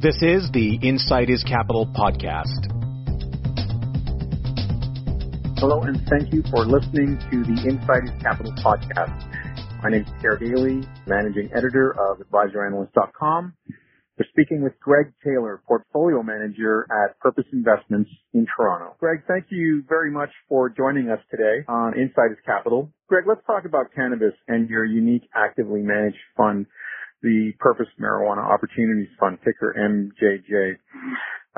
This is the Insight is Capital podcast. Hello, and thank you for listening to the Insight is Capital podcast. My name is Pierre Daillie, managing editor of AdvisorAnalyst.com. We're speaking with Greg Taylor, portfolio manager at Purpose Investments in Toronto. Greg, thank you very much for joining us today on Insight is Capital. Greg, let's talk about cannabis and your unique actively managed fund the Purpose Marijuana Opportunities Fund, ticker MJJ.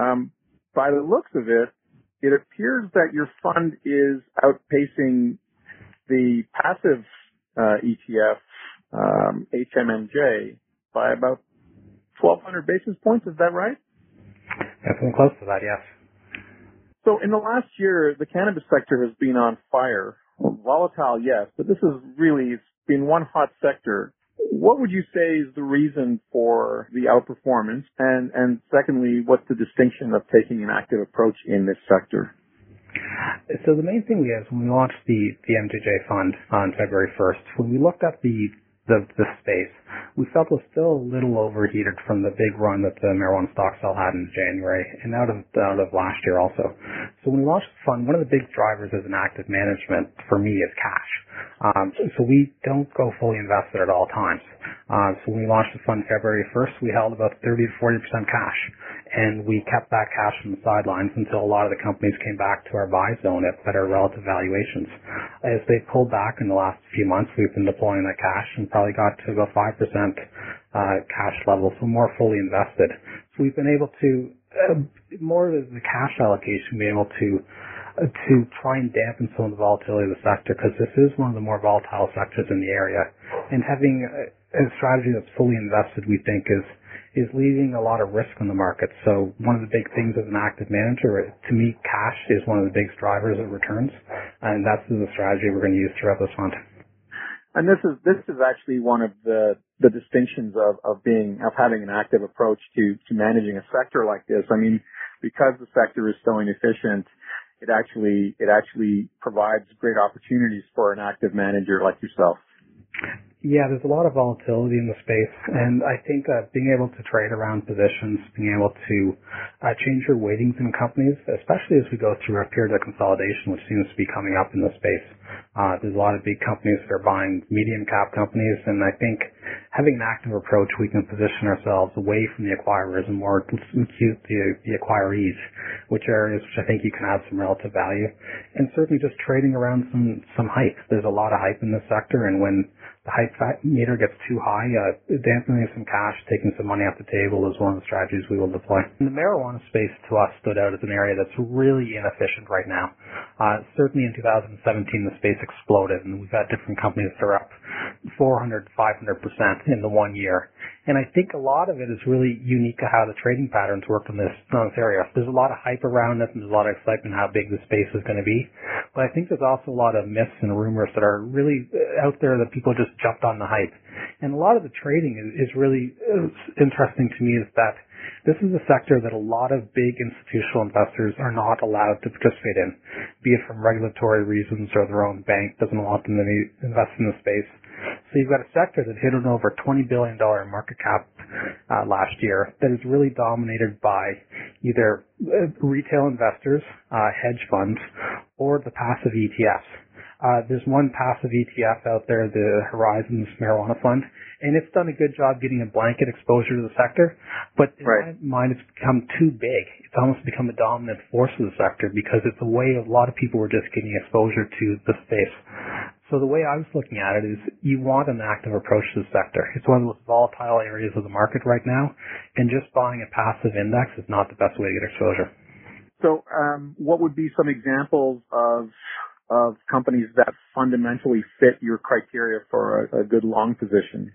Um, by the looks of it, it appears that your fund is outpacing the passive uh, ETF um, HMMJ by about 1,200 basis points. Is that right? Definitely close to that, yes. So in the last year, the cannabis sector has been on fire. Volatile, yes, but this is really, it's been one hot sector. What would you say is the reason for the outperformance? And, and secondly, what's the distinction of taking an active approach in this sector? So the main thing we is when we launched the, the MJJ fund on February 1st, when we looked at the the, the space. We felt was still a little overheated from the big run that the marijuana stock sale had in January and out of out of last year also. So when we launched the fund, one of the big drivers as an active management for me is cash. Um, so, we don't go fully invested at all times. Uh, so when we launched the fund February 1st, we held about 30 to 40 percent cash, and we kept that cash from the sidelines until a lot of the companies came back to our buy zone at better relative valuations. As they pulled back in the last few months, we've been deploying that cash and probably got to about 5% uh, cash level, so more fully invested. So we've been able to, uh, more of the cash allocation, be able to uh, to try and dampen some of the volatility of the sector because this is one of the more volatile sectors in the area. And having a, a strategy that's fully invested, we think, is is leaving a lot of risk in the market. So one of the big things as an active manager, to me, cash is one of the biggest drivers of returns, and that's the strategy we're going to use throughout this fund. And this is this is actually one of the the distinctions of of being of having an active approach to to managing a sector like this. I mean, because the sector is so inefficient, it actually it actually provides great opportunities for an active manager like yourself. Yeah, there's a lot of volatility in the space, and I think that being able to trade around positions, being able to uh, change your weightings in companies, especially as we go through a period of consolidation, which seems to be coming up in the space. Uh, there's a lot of big companies that are buying medium cap companies, and I think having an active approach, we can position ourselves away from the acquirers and more to the, the acquirees, which areas which I think you can add some relative value, and certainly just trading around some some hype. There's a lot of hype in this sector, and when the hype meter gets too high, uh, dampening some cash, taking some money off the table is one of the strategies we will deploy. And the marijuana space to us stood out as an area that's really inefficient right now. Uh, certainly in 2017 the space exploded and we've got different companies that are up 400, 500% in the one year. And I think a lot of it is really unique to how the trading patterns work in this, in this area. There's a lot of hype around it and there's a lot of excitement how big the space is going to be. But I think there's also a lot of myths and rumors that are really uh, out there that people just jumped on the hype. And a lot of the trading is, is really uh, interesting to me is that this is a sector that a lot of big institutional investors are not allowed to participate in, be it from regulatory reasons or their own bank doesn't want them to invest in the space. So you've got a sector that hit an over $20 billion market cap uh, last year that is really dominated by either uh, retail investors, uh, hedge funds, or the passive ETFs. Uh, there's one passive ETF out there, the Horizons Marijuana Fund, and it's done a good job getting a blanket exposure to the sector. But in right. my mind, it's become too big. It's almost become a dominant force of the sector because it's a way a lot of people were just getting exposure to the space. So the way I was looking at it is you want an active approach to the sector. It's one of the most volatile areas of the market right now, and just buying a passive index is not the best way to get exposure. So, um, what would be some examples of of companies that fundamentally fit your criteria for a, a good long position?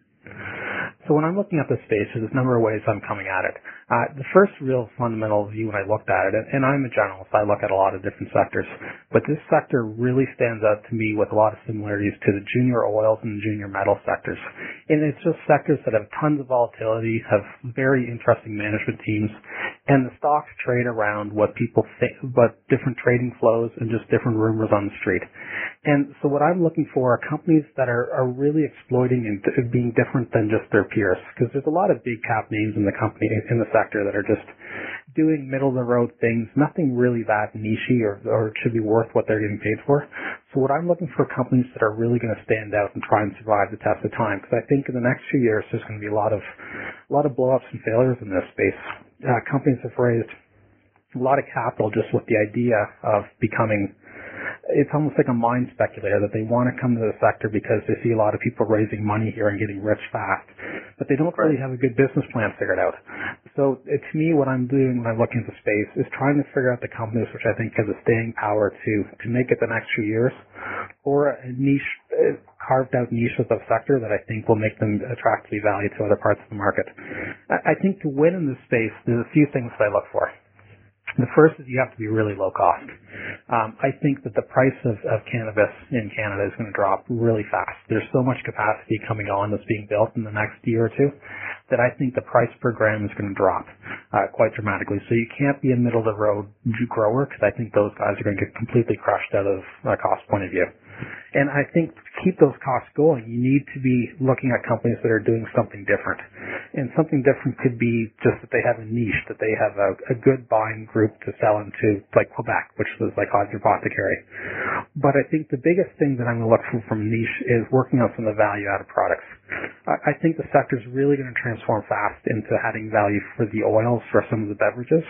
So when I'm looking at this space, there's a number of ways I'm coming at it. Uh, the first real fundamental view when I looked at it, and I'm a generalist, I look at a lot of different sectors, but this sector really stands out to me with a lot of similarities to the junior oils and junior metal sectors. And it's just sectors that have tons of volatility, have very interesting management teams, and the stocks trade around what people think, but different trading flows and just different rumors on the street. And so what I'm looking for are companies that are, are really exploiting and being different than just their peers. Because there's a lot of big cap names in the company, in the sector that are just doing middle of the road things, nothing really that nichey or, or should be worth what they're getting paid for. So what I'm looking for are companies that are really going to stand out and try and survive the test of time. Because I think in the next few years there's going to be a lot of, a lot of blowups and failures in this space uh, companies have raised a lot of capital just with the idea of becoming it's almost like a mind speculator that they want to come to the sector because they see a lot of people raising money here and getting rich fast, but they don't really have a good business plan figured out. So it, to me, what I'm doing when I'm looking at the space is trying to figure out the companies which I think has a staying power to to make it the next few years, or a niche uh, carved out niche of sector that I think will make them attractively valued to other parts of the market. I, I think to win in this space, there's a few things that I look for. The first is you have to be really low cost. Um, I think that the price of, of cannabis in Canada is going to drop really fast. There's so much capacity coming on that's being built in the next year or two that I think the price per gram is going to drop uh, quite dramatically. So you can't be a middle of the road grower because I think those guys are going to get completely crushed out of a cost point of view. And I think keep those costs going, you need to be looking at companies that are doing something different. And something different could be just that they have a niche, that they have a, a good buying group to sell into, like Quebec, which was like Hydropothecary. But I think the biggest thing that I'm going to look for from niche is working on some of the value-added products. I, I think the sector is really going to transform fast into adding value for the oils for some of the beverages.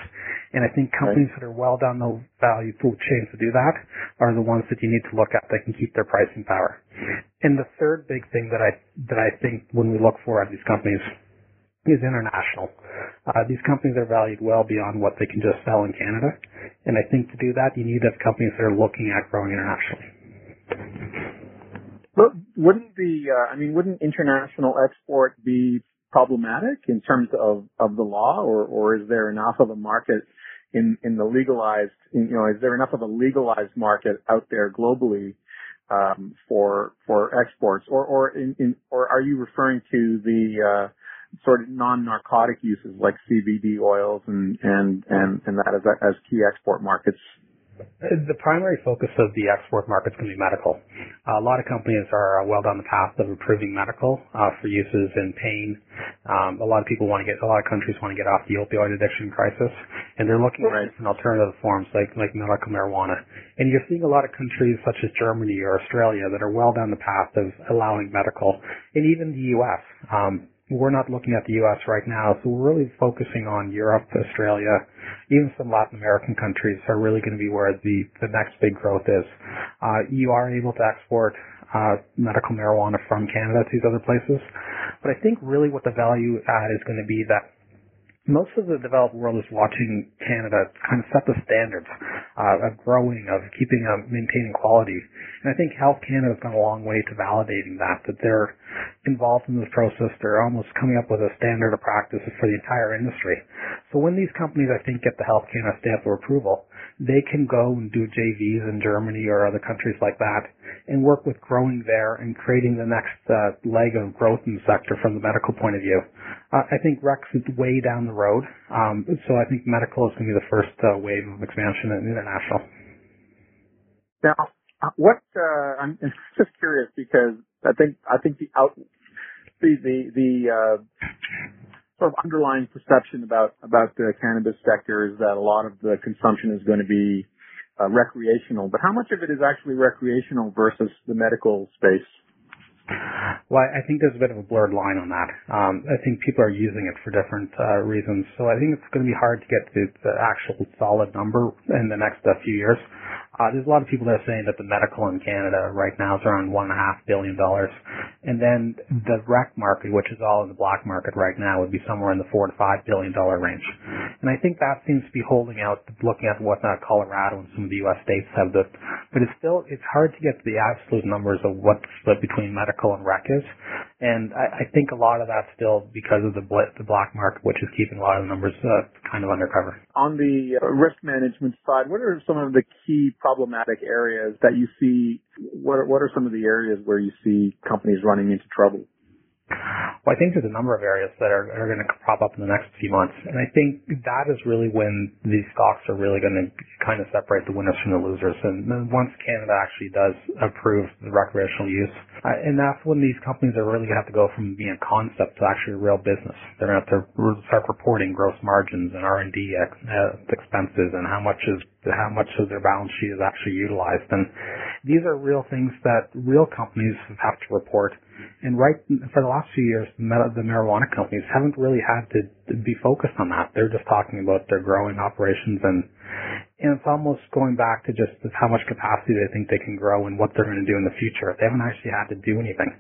And I think companies right. that are well down the value food chain to do that are the ones that you need to look at that can keep their pricing power. And the third big thing that I that I think when we look for at these companies is international. Uh, these companies are valued well beyond what they can just sell in Canada, and I think to do that, you need to have companies that are looking at growing internationally. But wouldn't the, uh, I mean, wouldn't international export be problematic in terms of, of the law, or, or is there enough of a market in, in the legalized, you know, is there enough of a legalized market out there globally um, for for exports, or or in, in, or are you referring to the uh, sort of non-narcotic uses like CBD oils and and and, and that as as key export markets the primary focus of the export market is going to be medical. Uh, a lot of companies are well down the path of improving medical uh, for uses in pain. Um, a lot of people want to get, a lot of countries want to get off the opioid addiction crisis, and they're looking right. at alternative forms like like medical marijuana. And you're seeing a lot of countries such as Germany or Australia that are well down the path of allowing medical, and even the U.S. Um, we're not looking at the U.S. right now, so we're really focusing on Europe, Australia, even some Latin American countries are really going to be where the, the next big growth is. Uh, you are able to export uh, medical marijuana from Canada to these other places, but I think really what the value add is going to be that most of the developed world is watching Canada kind of set the standards uh, of growing, of keeping, uh, maintaining quality. And I think Health Canada has gone a long way to validating that, that they're involved in this process. They're almost coming up with a standard of practices for the entire industry. So when these companies, I think, get the Health Canada stamp of approval, they can go and do JVs in Germany or other countries like that and work with growing there and creating the next uh, leg of growth in the sector from the medical point of view. Uh, I think Rex is way down the road, um, so I think medical is going to be the first uh, wave of expansion in international. Now, uh, what uh, I'm just curious because I think I think the out the the, the uh, sort of underlying perception about about the cannabis sector is that a lot of the consumption is going to be uh, recreational. But how much of it is actually recreational versus the medical space? Well, I think there's a bit of a blurred line on that. Um, I think people are using it for different uh, reasons, so I think it's going to be hard to get to the actual solid number in the next uh, few years. Uh, there's a lot of people that are saying that the medical in Canada right now is around one and a half billion dollars, and then the rec market, which is all in the black market right now, would be somewhere in the four to five billion dollar range. And I think that seems to be holding out, looking at what uh, Colorado and some of the U.S. states have. But it's still it's hard to get to the absolute numbers of what the split between medical and rec is, and I, I think a lot of that's still because of the the black market, which is keeping a lot of the numbers uh, kind of undercover. On the uh, risk management side, what are some of the key problematic areas that you see? What are, what are some of the areas where you see companies running into trouble? Well, I think there's a number of areas that are, are going to crop up in the next few months, and I think that is really when these stocks are really going to kind of separate the winners from the losers. And once Canada actually does approve the recreational use, uh, and that's when these companies are really going to have to go from being a concept to actually a real business. They're going to have to start reporting gross margins and R and D uh, expenses and how much is how much of their balance sheet is actually utilized. And these are real things that real companies have to report. And right for the last few years, the marijuana companies haven't really had to be focused on that. They're just talking about their growing operations and and it's almost going back to just how much capacity they think they can grow and what they're going to do in the future. They haven't actually had to do anything.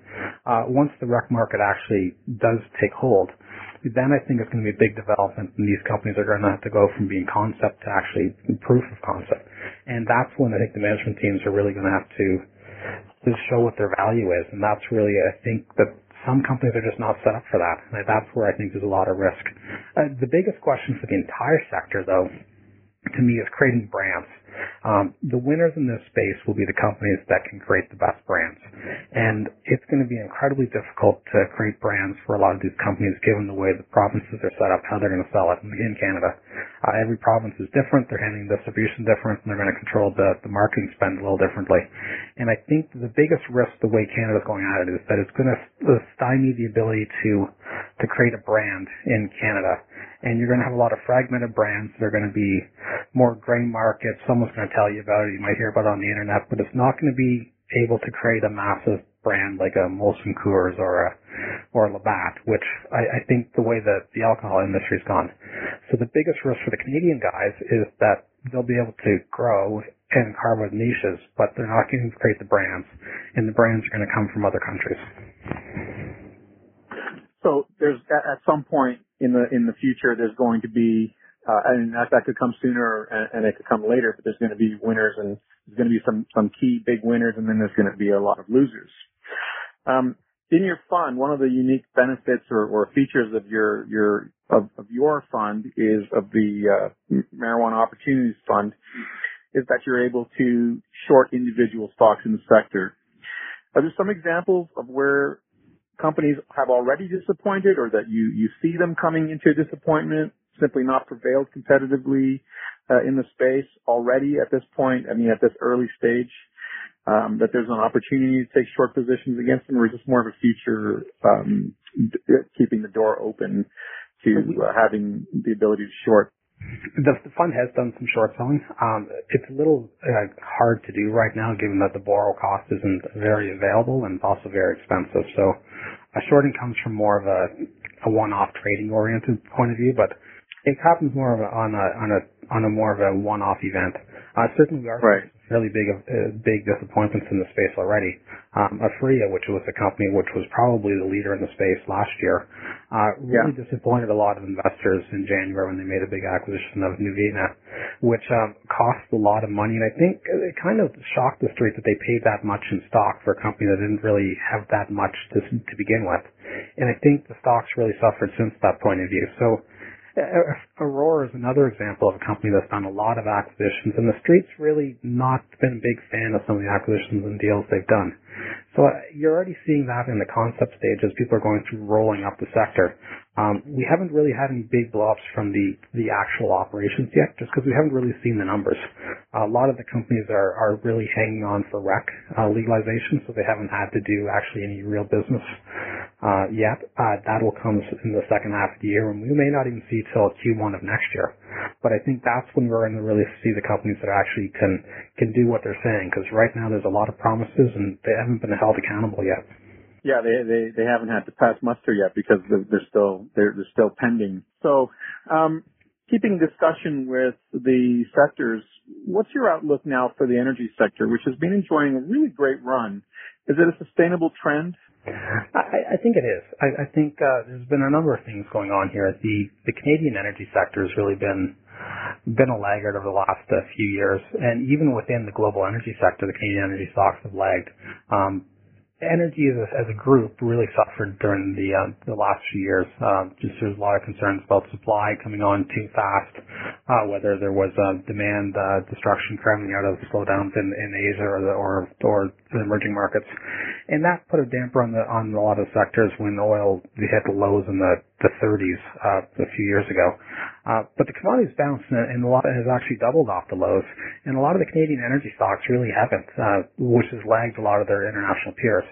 Uh, once the rec market actually does take hold, then I think it's going to be a big development and these companies are going to have to go from being concept to actually proof of concept. And that's when I think the management teams are really going to have to, to show what their value is. And that's really, I think that some companies are just not set up for that. And that's where I think there's a lot of risk. Uh, the biggest question for the entire sector though to me is creating brands. Um, the winners in this space will be the companies that can create the best brands. And it's going to be incredibly difficult to create brands for a lot of these companies given the way the provinces are set up, how they're going to sell it in Canada. Uh, every province is different. They're handling distribution different and they're going to control the, the marketing spend a little differently. And I think the biggest risk the way Canada's going at it is that it's going to stymie the ability to, to create a brand in Canada and you're going to have a lot of fragmented brands that are going to be more gray markets. Someone's going to tell you about it. You might hear about it on the internet, but it's not going to be able to create a massive brand like a Molson Coors or a or a Labatt, which I, I think the way that the alcohol industry's gone. So the biggest risk for the Canadian guys is that they'll be able to grow and carve out niches, but they're not going to create the brands, and the brands are going to come from other countries. So there's at some point in the in the future there's going to be uh, and that, could come sooner and, and it could come later, but there's going to be winners and there's going to be some some key big winners and then there's going to be a lot of losers. Um, in your fund, one of the unique benefits or, or features of your your of, of your fund is of the uh, marijuana opportunities fund is that you're able to short individual stocks in the sector. Are there some examples of where companies have already disappointed or that you, you see them coming into disappointment, simply not prevailed competitively uh, in the space already at this point, I mean, at this early stage, um, that there's an opportunity to take short positions against them, or is this more of a future um, d- keeping the door open to uh, having the ability to short the, the fund has done some short selling. Um, it's a little uh, hard to do right now, given that the borrow cost isn't very available and it's also very expensive. So, a shorting comes from more of a, a one-off trading oriented point of view, but it happens more of a, on a on a on a more of a one-off event. Uh, certainly, we are right fairly big uh, big disappointments in the space already. Um, Aphria, which was a company which was probably the leader in the space last year, uh, really yeah. disappointed a lot of investors in January when they made a big acquisition of Nuuvera, which um, cost a lot of money. And I think it kind of shocked the street that they paid that much in stock for a company that didn't really have that much to, to begin with. And I think the stock's really suffered since that point of view. So Aurora is another example of a company that's done a lot of acquisitions, and the street's really not been a big fan of some of the acquisitions and deals they've done. So uh, you're already seeing that in the concept stage as people are going through rolling up the sector. Um, we haven't really had any big blowups from the, the actual operations yet, just because we haven't really seen the numbers. A lot of the companies are, are really hanging on for rec uh, legalization, so they haven't had to do actually any real business uh, yet. Uh, that will come in the second half of the year, and we may not even see till Q1 of next year. But I think that's when we're going to really see the companies that actually can can do what they're saying, because right now there's a lot of promises and they haven't been held accountable yet. Yeah, they they they haven't had to pass muster yet because they're still they're they're still pending. So, um, keeping discussion with the sectors, what's your outlook now for the energy sector, which has been enjoying a really great run? Is it a sustainable trend? I, I think it is. I, I think uh, there's been a number of things going on here. The the Canadian energy sector has really been been a laggard over the last uh, few years, and even within the global energy sector, the Canadian energy stocks have lagged. Um, energy as a, as a group really suffered during the uh, the last few years. Um, just there's a lot of concerns about supply coming on too fast. uh, whether there was uh, demand uh, destruction coming out of slowdowns in, in Asia or, the, or or the emerging markets, and that put a damper on the on a lot of sectors when oil hit lows in the the 30s uh, a few years ago. Uh, but the commodities bounced, and, and a lot has actually doubled off the lows, and a lot of the Canadian energy stocks really haven't, uh, which has lagged a lot of their international peers.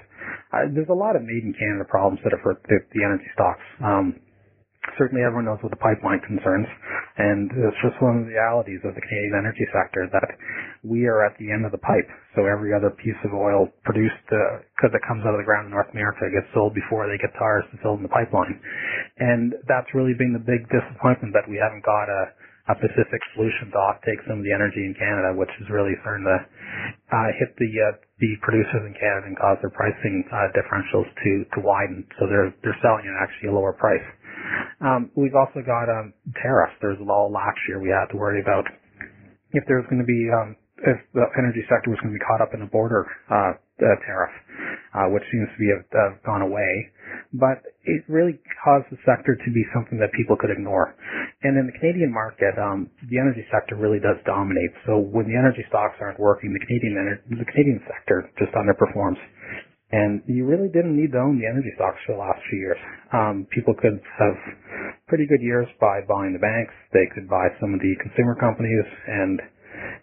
Uh, there's a lot of made in Canada problems that have hurt the, the energy stocks. Um, certainly everyone knows what the pipeline concerns, and it's just one of the realities of the Canadian energy sector that we are at the end of the pipe. So every other piece of oil produced uh, it comes out of the ground in North America gets sold before they get to ours to fill in the pipeline, and that's really been the big disappointment that we haven't got a a Pacific solution to offtake some of the energy in Canada, which is really starting to uh, hit the uh, the producers in Canada and cause their pricing uh, differentials to to widen. So they're they're selling at actually a lower price. Um, we've also got um, tariffs. There's all last year we had to worry about if there's going to be um, if the energy sector was going to be caught up in a border uh, uh, tariff, uh, which seems to be have, uh, gone away. But it really caused the sector to be something that people could ignore. And in the Canadian market, um, the energy sector really does dominate. So when the energy stocks aren't working, the Canadian ener- the Canadian sector just underperforms. And you really didn't need to own the energy stocks for the last few years. Um, people could have pretty good years by buying the banks. They could buy some of the consumer companies, and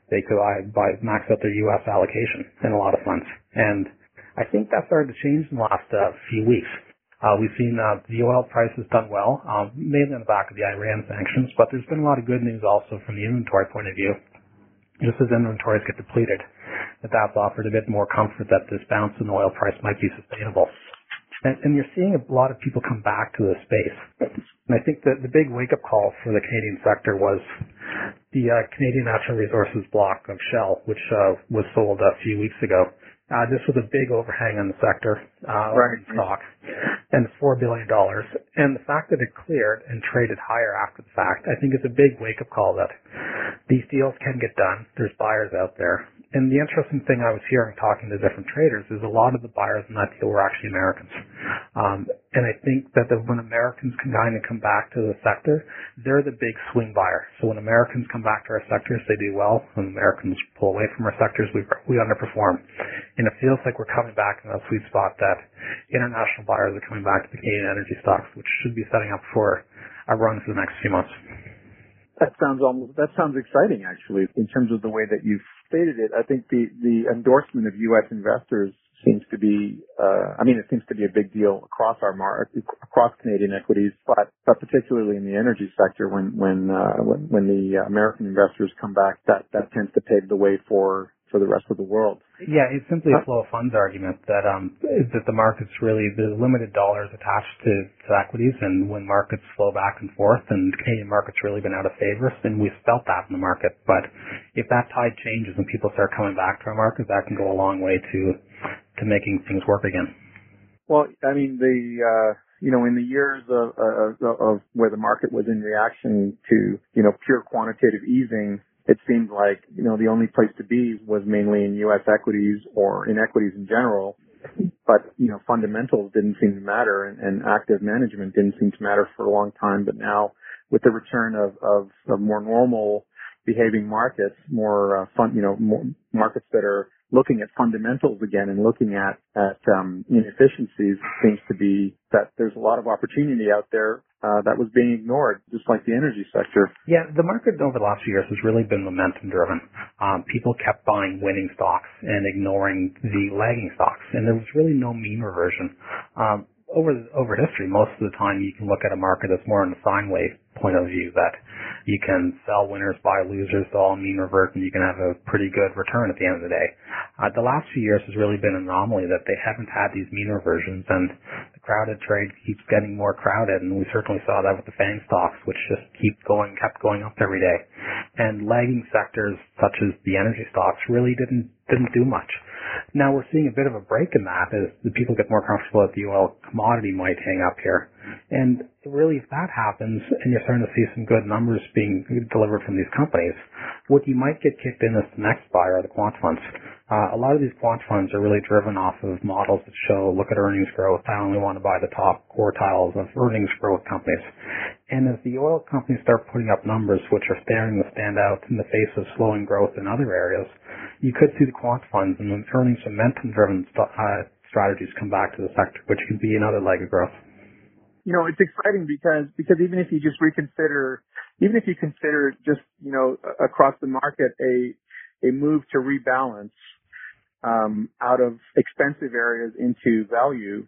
they could buy, max out their U.S. allocation in a lot of funds. And I think that started to change in the last uh, few weeks. Uh, we've seen uh, the oil price has done well, um, mainly on the back of the Iran sanctions, but there's been a lot of good news also from the inventory point of view. Just as inventories get depleted, that that's offered a bit more comfort that this bounce in oil price might be sustainable. And, and you're seeing a lot of people come back to the space. And I think that the big wake-up call for the Canadian sector was the uh, Canadian Natural Resources block of Shell, which uh, was sold a few weeks ago. Uh, this was a big overhang on the sector, uh, right. stock, and $4 billion. And the fact that it cleared and traded higher after the fact, I think is a big wake-up call that these deals can get done. There's buyers out there. And the interesting thing I was hearing talking to different traders is a lot of the buyers in that deal were actually Americans. Um, and I think that the, when Americans can kind of come back to the sector, they're the big swing buyer. So when Americans come back to our sectors, they do well. When Americans pull away from our sectors, we, we underperform. And it feels like we're coming back in that sweet spot that international buyers are coming back to the Canadian energy stocks, which should be setting up for a run for the next few months. That sounds almost that sounds exciting actually in terms of the way that you've stated it. I think the the endorsement of U.S. investors seems to be uh, I mean it seems to be a big deal across our market across Canadian equities, but but particularly in the energy sector when when uh, when, when the American investors come back, that that tends to pave the way for for the rest of the world. Yeah, it's simply a flow of funds argument that um that the markets really there's limited dollars attached to, to equities and when markets flow back and forth and Canadian market's really been out of favor and we've felt that in the market. But if that tide changes and people start coming back to our market, that can go a long way to to making things work again. Well, I mean the uh you know, in the years of, of, of where the market was in reaction to, you know, pure quantitative easing, it seemed like, you know, the only place to be was mainly in U.S. equities or in equities in general. But, you know, fundamentals didn't seem to matter and, and active management didn't seem to matter for a long time. But now with the return of, of, of more normal behaving markets, more uh, fun, you know, more markets that are looking at fundamentals again and looking at at um, inefficiencies seems to be that there's a lot of opportunity out there uh, that was being ignored, just like the energy sector. Yeah, the market over the last few years has really been momentum driven. Um, people kept buying winning stocks and ignoring the lagging stocks, and there was really no mean reversion. Um, over over history, most of the time you can look at a market that's more in the sine wave point of view that you can sell winners, buy losers, they'll all mean revert, and you can have a pretty good return at the end of the day. Uh, the last few years has really been an anomaly that they haven't had these mean reversions, and the crowded trade keeps getting more crowded, and we certainly saw that with the FANG stocks, which just keep going, kept going up every day. And lagging sectors such as the energy stocks really didn't didn't do much. Now we're seeing a bit of a break in that as the people get more comfortable that the oil commodity might hang up here. And really, if that happens and you're starting to see some good numbers being delivered from these companies, what you might get kicked in as the next buyer are the quant funds. Uh, a lot of these quant funds are really driven off of models that show, look at earnings growth. I only want to buy the top quartiles of earnings growth companies. And as the oil companies start putting up numbers which are starting to stand out in the face of slowing growth in other areas, you could see the quant funds and the earnings momentum driven st- uh, strategies come back to the sector, which could be another leg of growth you know, it's exciting because because even if you just reconsider, even if you consider just you know across the market a a move to rebalance um, out of expensive areas into value,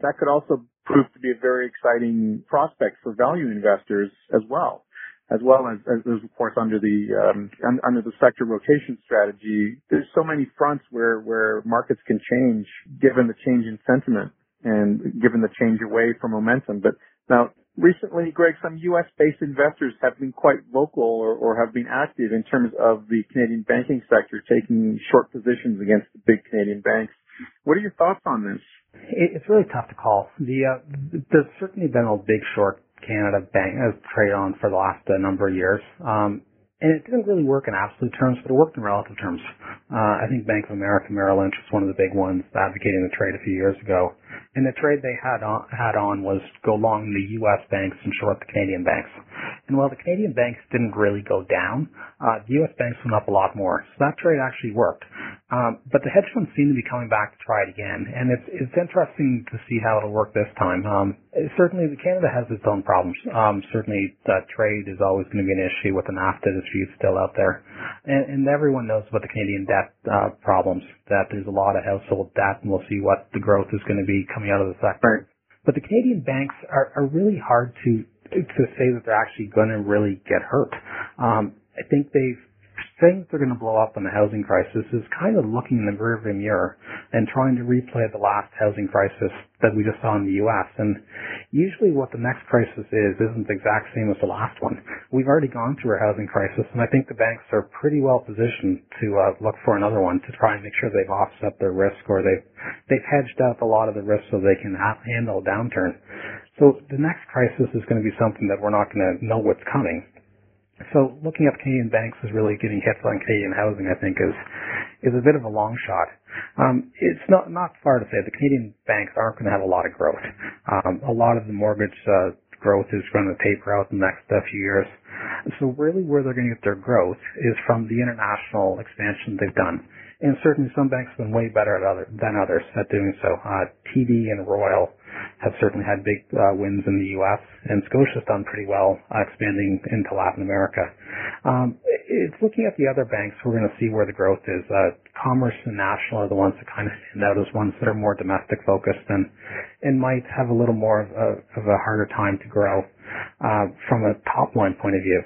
that could also prove to be a very exciting prospect for value investors as well, as well as, as of course under the um, under the sector rotation strategy. There's so many fronts where where markets can change given the change in sentiment and given the change away from momentum. But now, recently, Greg, some U.S.-based investors have been quite vocal or, or, have been active in terms of the Canadian banking sector, taking short positions against the big Canadian banks. What are your thoughts on this? It's really tough to call. The uh, there's certainly been a big short Canada bank has traded on for the last uh, number of years. Um, and it didn't really work in absolute terms, but it worked in relative terms. Uh, I think Bank of America Merrill Lynch was one of the big ones advocating the trade a few years ago. And the trade they had on, had on was go long the U.S. banks and short the Canadian banks. And while the Canadian banks didn't really go down, uh, the U.S. banks went up a lot more. So that trade actually worked. Um, but the hedge funds seem to be coming back to try it again, and it's it's interesting to see how it'll work this time. Um, certainly, Canada has its own problems. Um, certainly, uh, trade is always going to be an issue with the NAFTA dispute still out there, and, and everyone knows about the Canadian debt uh, problems. That there's a lot of household debt, and we'll see what the growth is going to be coming out of the sector. But the Canadian banks are, are really hard to to say that they're actually going to really get hurt. Um, I think they've saying they're going to blow up in the housing crisis is kind of looking in the rearview mirror and trying to replay the last housing crisis that we just saw in the U.S. And usually what the next crisis is isn't the exact same as the last one. We've already gone through a housing crisis, and I think the banks are pretty well positioned to uh, look for another one to try and make sure they've offset their risk or they've they've hedged out a lot of the risk so they can handle a downturn. So the next crisis is going to be something that we're not going to know what's coming. So looking at Canadian banks is really getting hits on Canadian housing, I think, is is a bit of a long shot. Um, it's not not far to say the Canadian banks aren't going to have a lot of growth. Um, a lot of the mortgage uh, growth is going to taper out in the next uh, few years. So really, where they're going to get their growth is from the international expansion they've done. And certainly, some banks have been way better other, than others at doing so. Uh, TD and Royal have certainly had big uh, wins in the U.S. and Scotia's done pretty well uh, expanding into Latin America. Um, it's looking at the other banks. We're going to see where the growth is. Uh, Commerce and National are the ones that kind of stand out as ones that are more domestic focused and and might have a little more of a, of a harder time to grow uh, from a top line point of view.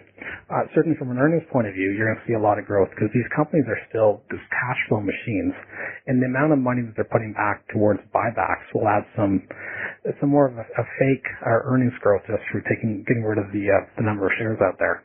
Uh, certainly from an earnings point of view, you're going to see a lot of growth because these companies are still just cash flow machines, and the amount of money that they're putting back towards buybacks will add some some more of a, a fake uh, earnings growth just through taking getting rid of the uh, the number of shares out there.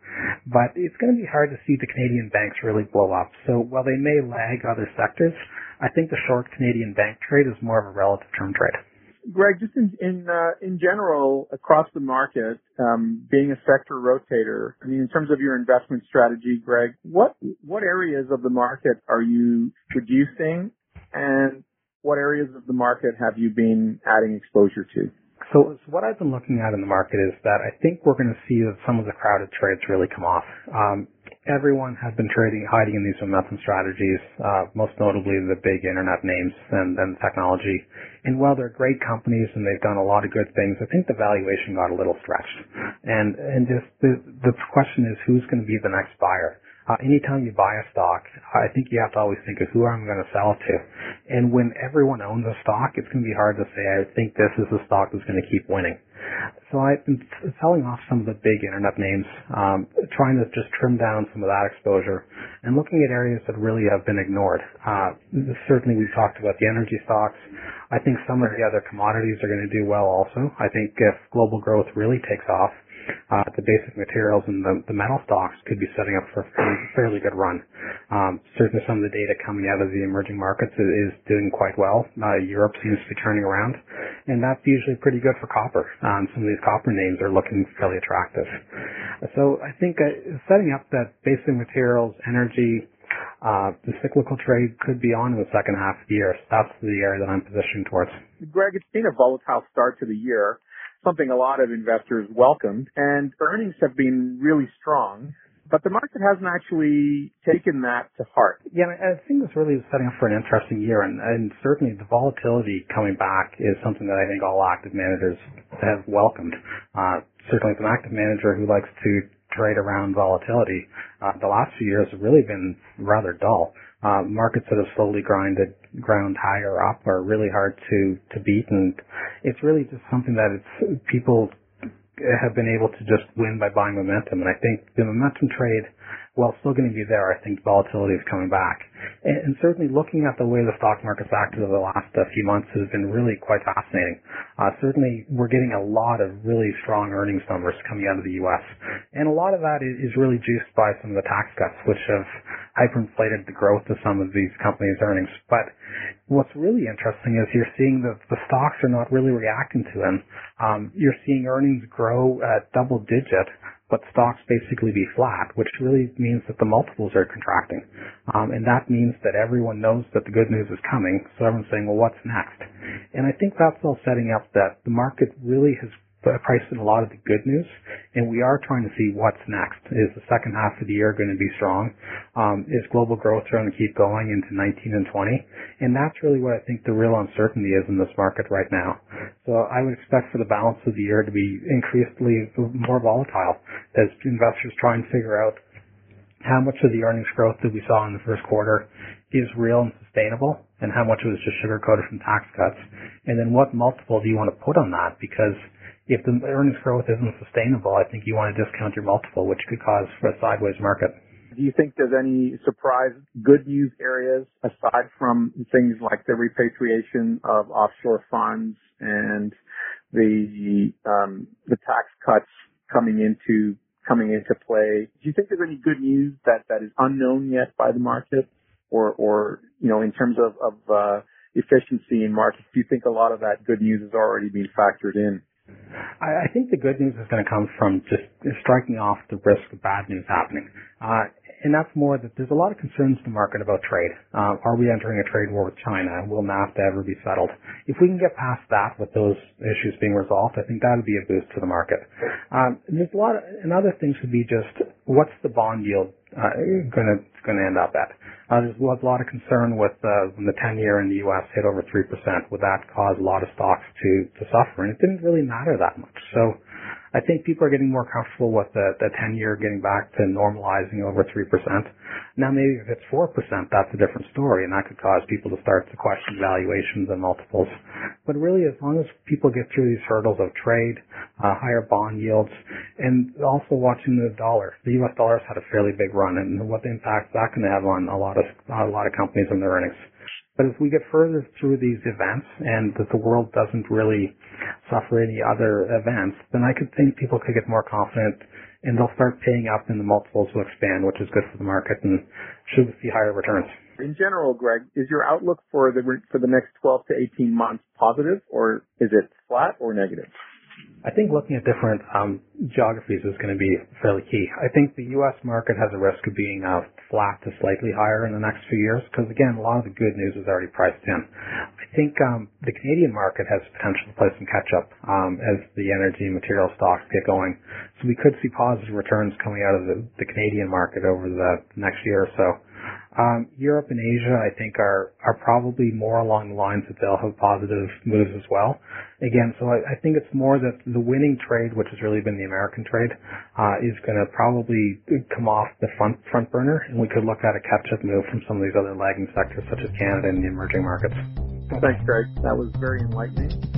But it's going to be hard to see the Canadian banks really blow up. So while they may lag other sectors, I think the short Canadian bank trade is more of a relative term trade. Greg, just in in, uh, in general across the market, um, being a sector rotator, I mean, in terms of your investment strategy, Greg, what what areas of the market are you reducing, and what areas of the market have you been adding exposure to? So, what I've been looking at in the market is that I think we're going to see that some of the crowded trades really come off. Um, everyone has been trading, hiding in these momentum strategies, uh, most notably the big internet names and, and technology. And while they're great companies and they've done a lot of good things, I think the valuation got a little stretched. And, and just the, the question is who's going to be the next buyer? Uh, anytime you buy a stock, I think you have to always think of who I'm going to sell it to. And when everyone owns a stock, it's going to be hard to say, I think this is the stock that's going to keep winning. So I've been selling off some of the big internet names, um, trying to just trim down some of that exposure and looking at areas that really have been ignored. Uh, certainly we've talked about the energy stocks. I think some of the other commodities are going to do well also. I think if global growth really takes off, uh, the basic materials and the, the metal stocks could be setting up for a fairly good run. Um, certainly some of the data coming out of the emerging markets is, doing quite well. Uh, Europe seems to be turning around, and that's usually pretty good for copper. Um, some of these copper names are looking fairly attractive. So I think uh, setting up that basic materials, energy, uh, the cyclical trade could be on in the second half of the year. So that's the area that I'm positioning towards. Greg, it's been a volatile start to the year, something a lot of investors welcomed, and earnings have been really strong. But the market hasn't actually taken that to heart. Yeah, I think this really is setting up for an interesting year, and, and certainly the volatility coming back is something that I think all active managers have welcomed. Uh, certainly, as an active manager who likes to trade around volatility, uh, the last few years have really been rather dull. Uh, markets that have slowly grinded, ground higher up are really hard to, to beat, and it's really just something that it's people have been able to just win by buying momentum. And I think the momentum trade, while still going to be there, I think volatility is coming back. And, and certainly looking at the way the stock market's acted over the last uh, few months has been really quite fascinating. Uh, certainly we're getting a lot of really strong earnings numbers coming out of the U.S. And a lot of that is, is really juiced by some of the tax cuts, which have hyperinflated the growth of some of these companies' earnings. But what's really interesting is you're seeing that the stocks are not really reacting to them. Um, you're seeing earnings grow at double digit, but stocks basically be flat, which really means that the multiples are contracting. Um, and that means that everyone knows that the good news is coming, so everyone's saying, well, what's next? And I think that's all setting up that the market really has priced in a lot of the good news, and we are trying to see what's next. Is the second half of the year going to be strong? Um, is global growth going to keep going into 19 and 20? And that's really what I think the real uncertainty is in this market right now. So I would expect for the balance of the year to be increasingly more volatile as investors try and figure out how much of the earnings growth that we saw in the first quarter is real and sustainable and how much was just sugar coated from tax cuts. And then what multiple do you want to put on that? Because if the earnings growth isn't sustainable, I think you want to discount your multiple, which could cause for a sideways market. Do you think there's any surprise good news areas aside from things like the repatriation of offshore funds and the um, the tax cuts coming into coming into play? Do you think there's any good news that that is unknown yet by the market, or or you know in terms of of uh, efficiency in markets? Do you think a lot of that good news has already been factored in? I, I think the good news is going to come from just striking off the risk of bad news happening. Uh, and that's more that there's a lot of concerns in the market about trade. Uh, are we entering a trade war with China? Will NAFTA ever be settled? If we can get past that with those issues being resolved, I think that would be a boost to the market. Um, there's a lot, of, and other things would be just what's the bond yield uh, going to going to end up at? Uh, there was a lot of concern with uh, when the 10-year in the U.S. hit over 3%. Would that cause a lot of stocks to, to suffer? And it didn't really matter that much. So I think people are getting more comfortable with the, the 10 year getting back to normalizing over 3%. Now maybe if it's 4%, that's a different story and that could cause people to start to question valuations and multiples. But really as long as people get through these hurdles of trade, uh, higher bond yields, and also watching the dollar. The US dollar has had a fairly big run and what the impact that can have on a lot of, a lot of companies and their earnings. But as we get further through these events and that the world doesn't really suffer any other events, then I could think people could get more confident and they'll start paying up and the multiples will expand, which is good for the market and should see higher returns. In general, Greg, is your outlook for the for the next 12 to 18 months positive or is it flat or negative? I think looking at different um, geographies is going to be fairly key. I think the U.S. market has a risk of being uh, flat to slightly higher in the next few years because, again, a lot of the good news is already priced in. I think um, the Canadian market has potential to play some catch-up um, as the energy and material stocks get going. So we could see positive returns coming out of the, the Canadian market over the next year or so. Um, Europe and Asia, I think, are are probably more along the lines that they'll have positive moves as well. Again, so I, I think it's more that the winning trade, which has really been the American trade, uh, is going to probably come off the front front burner, and we could look at a catch-up move from some of these other lagging sectors, such as Canada and the emerging markets. Thanks, Greg. That was very enlightening.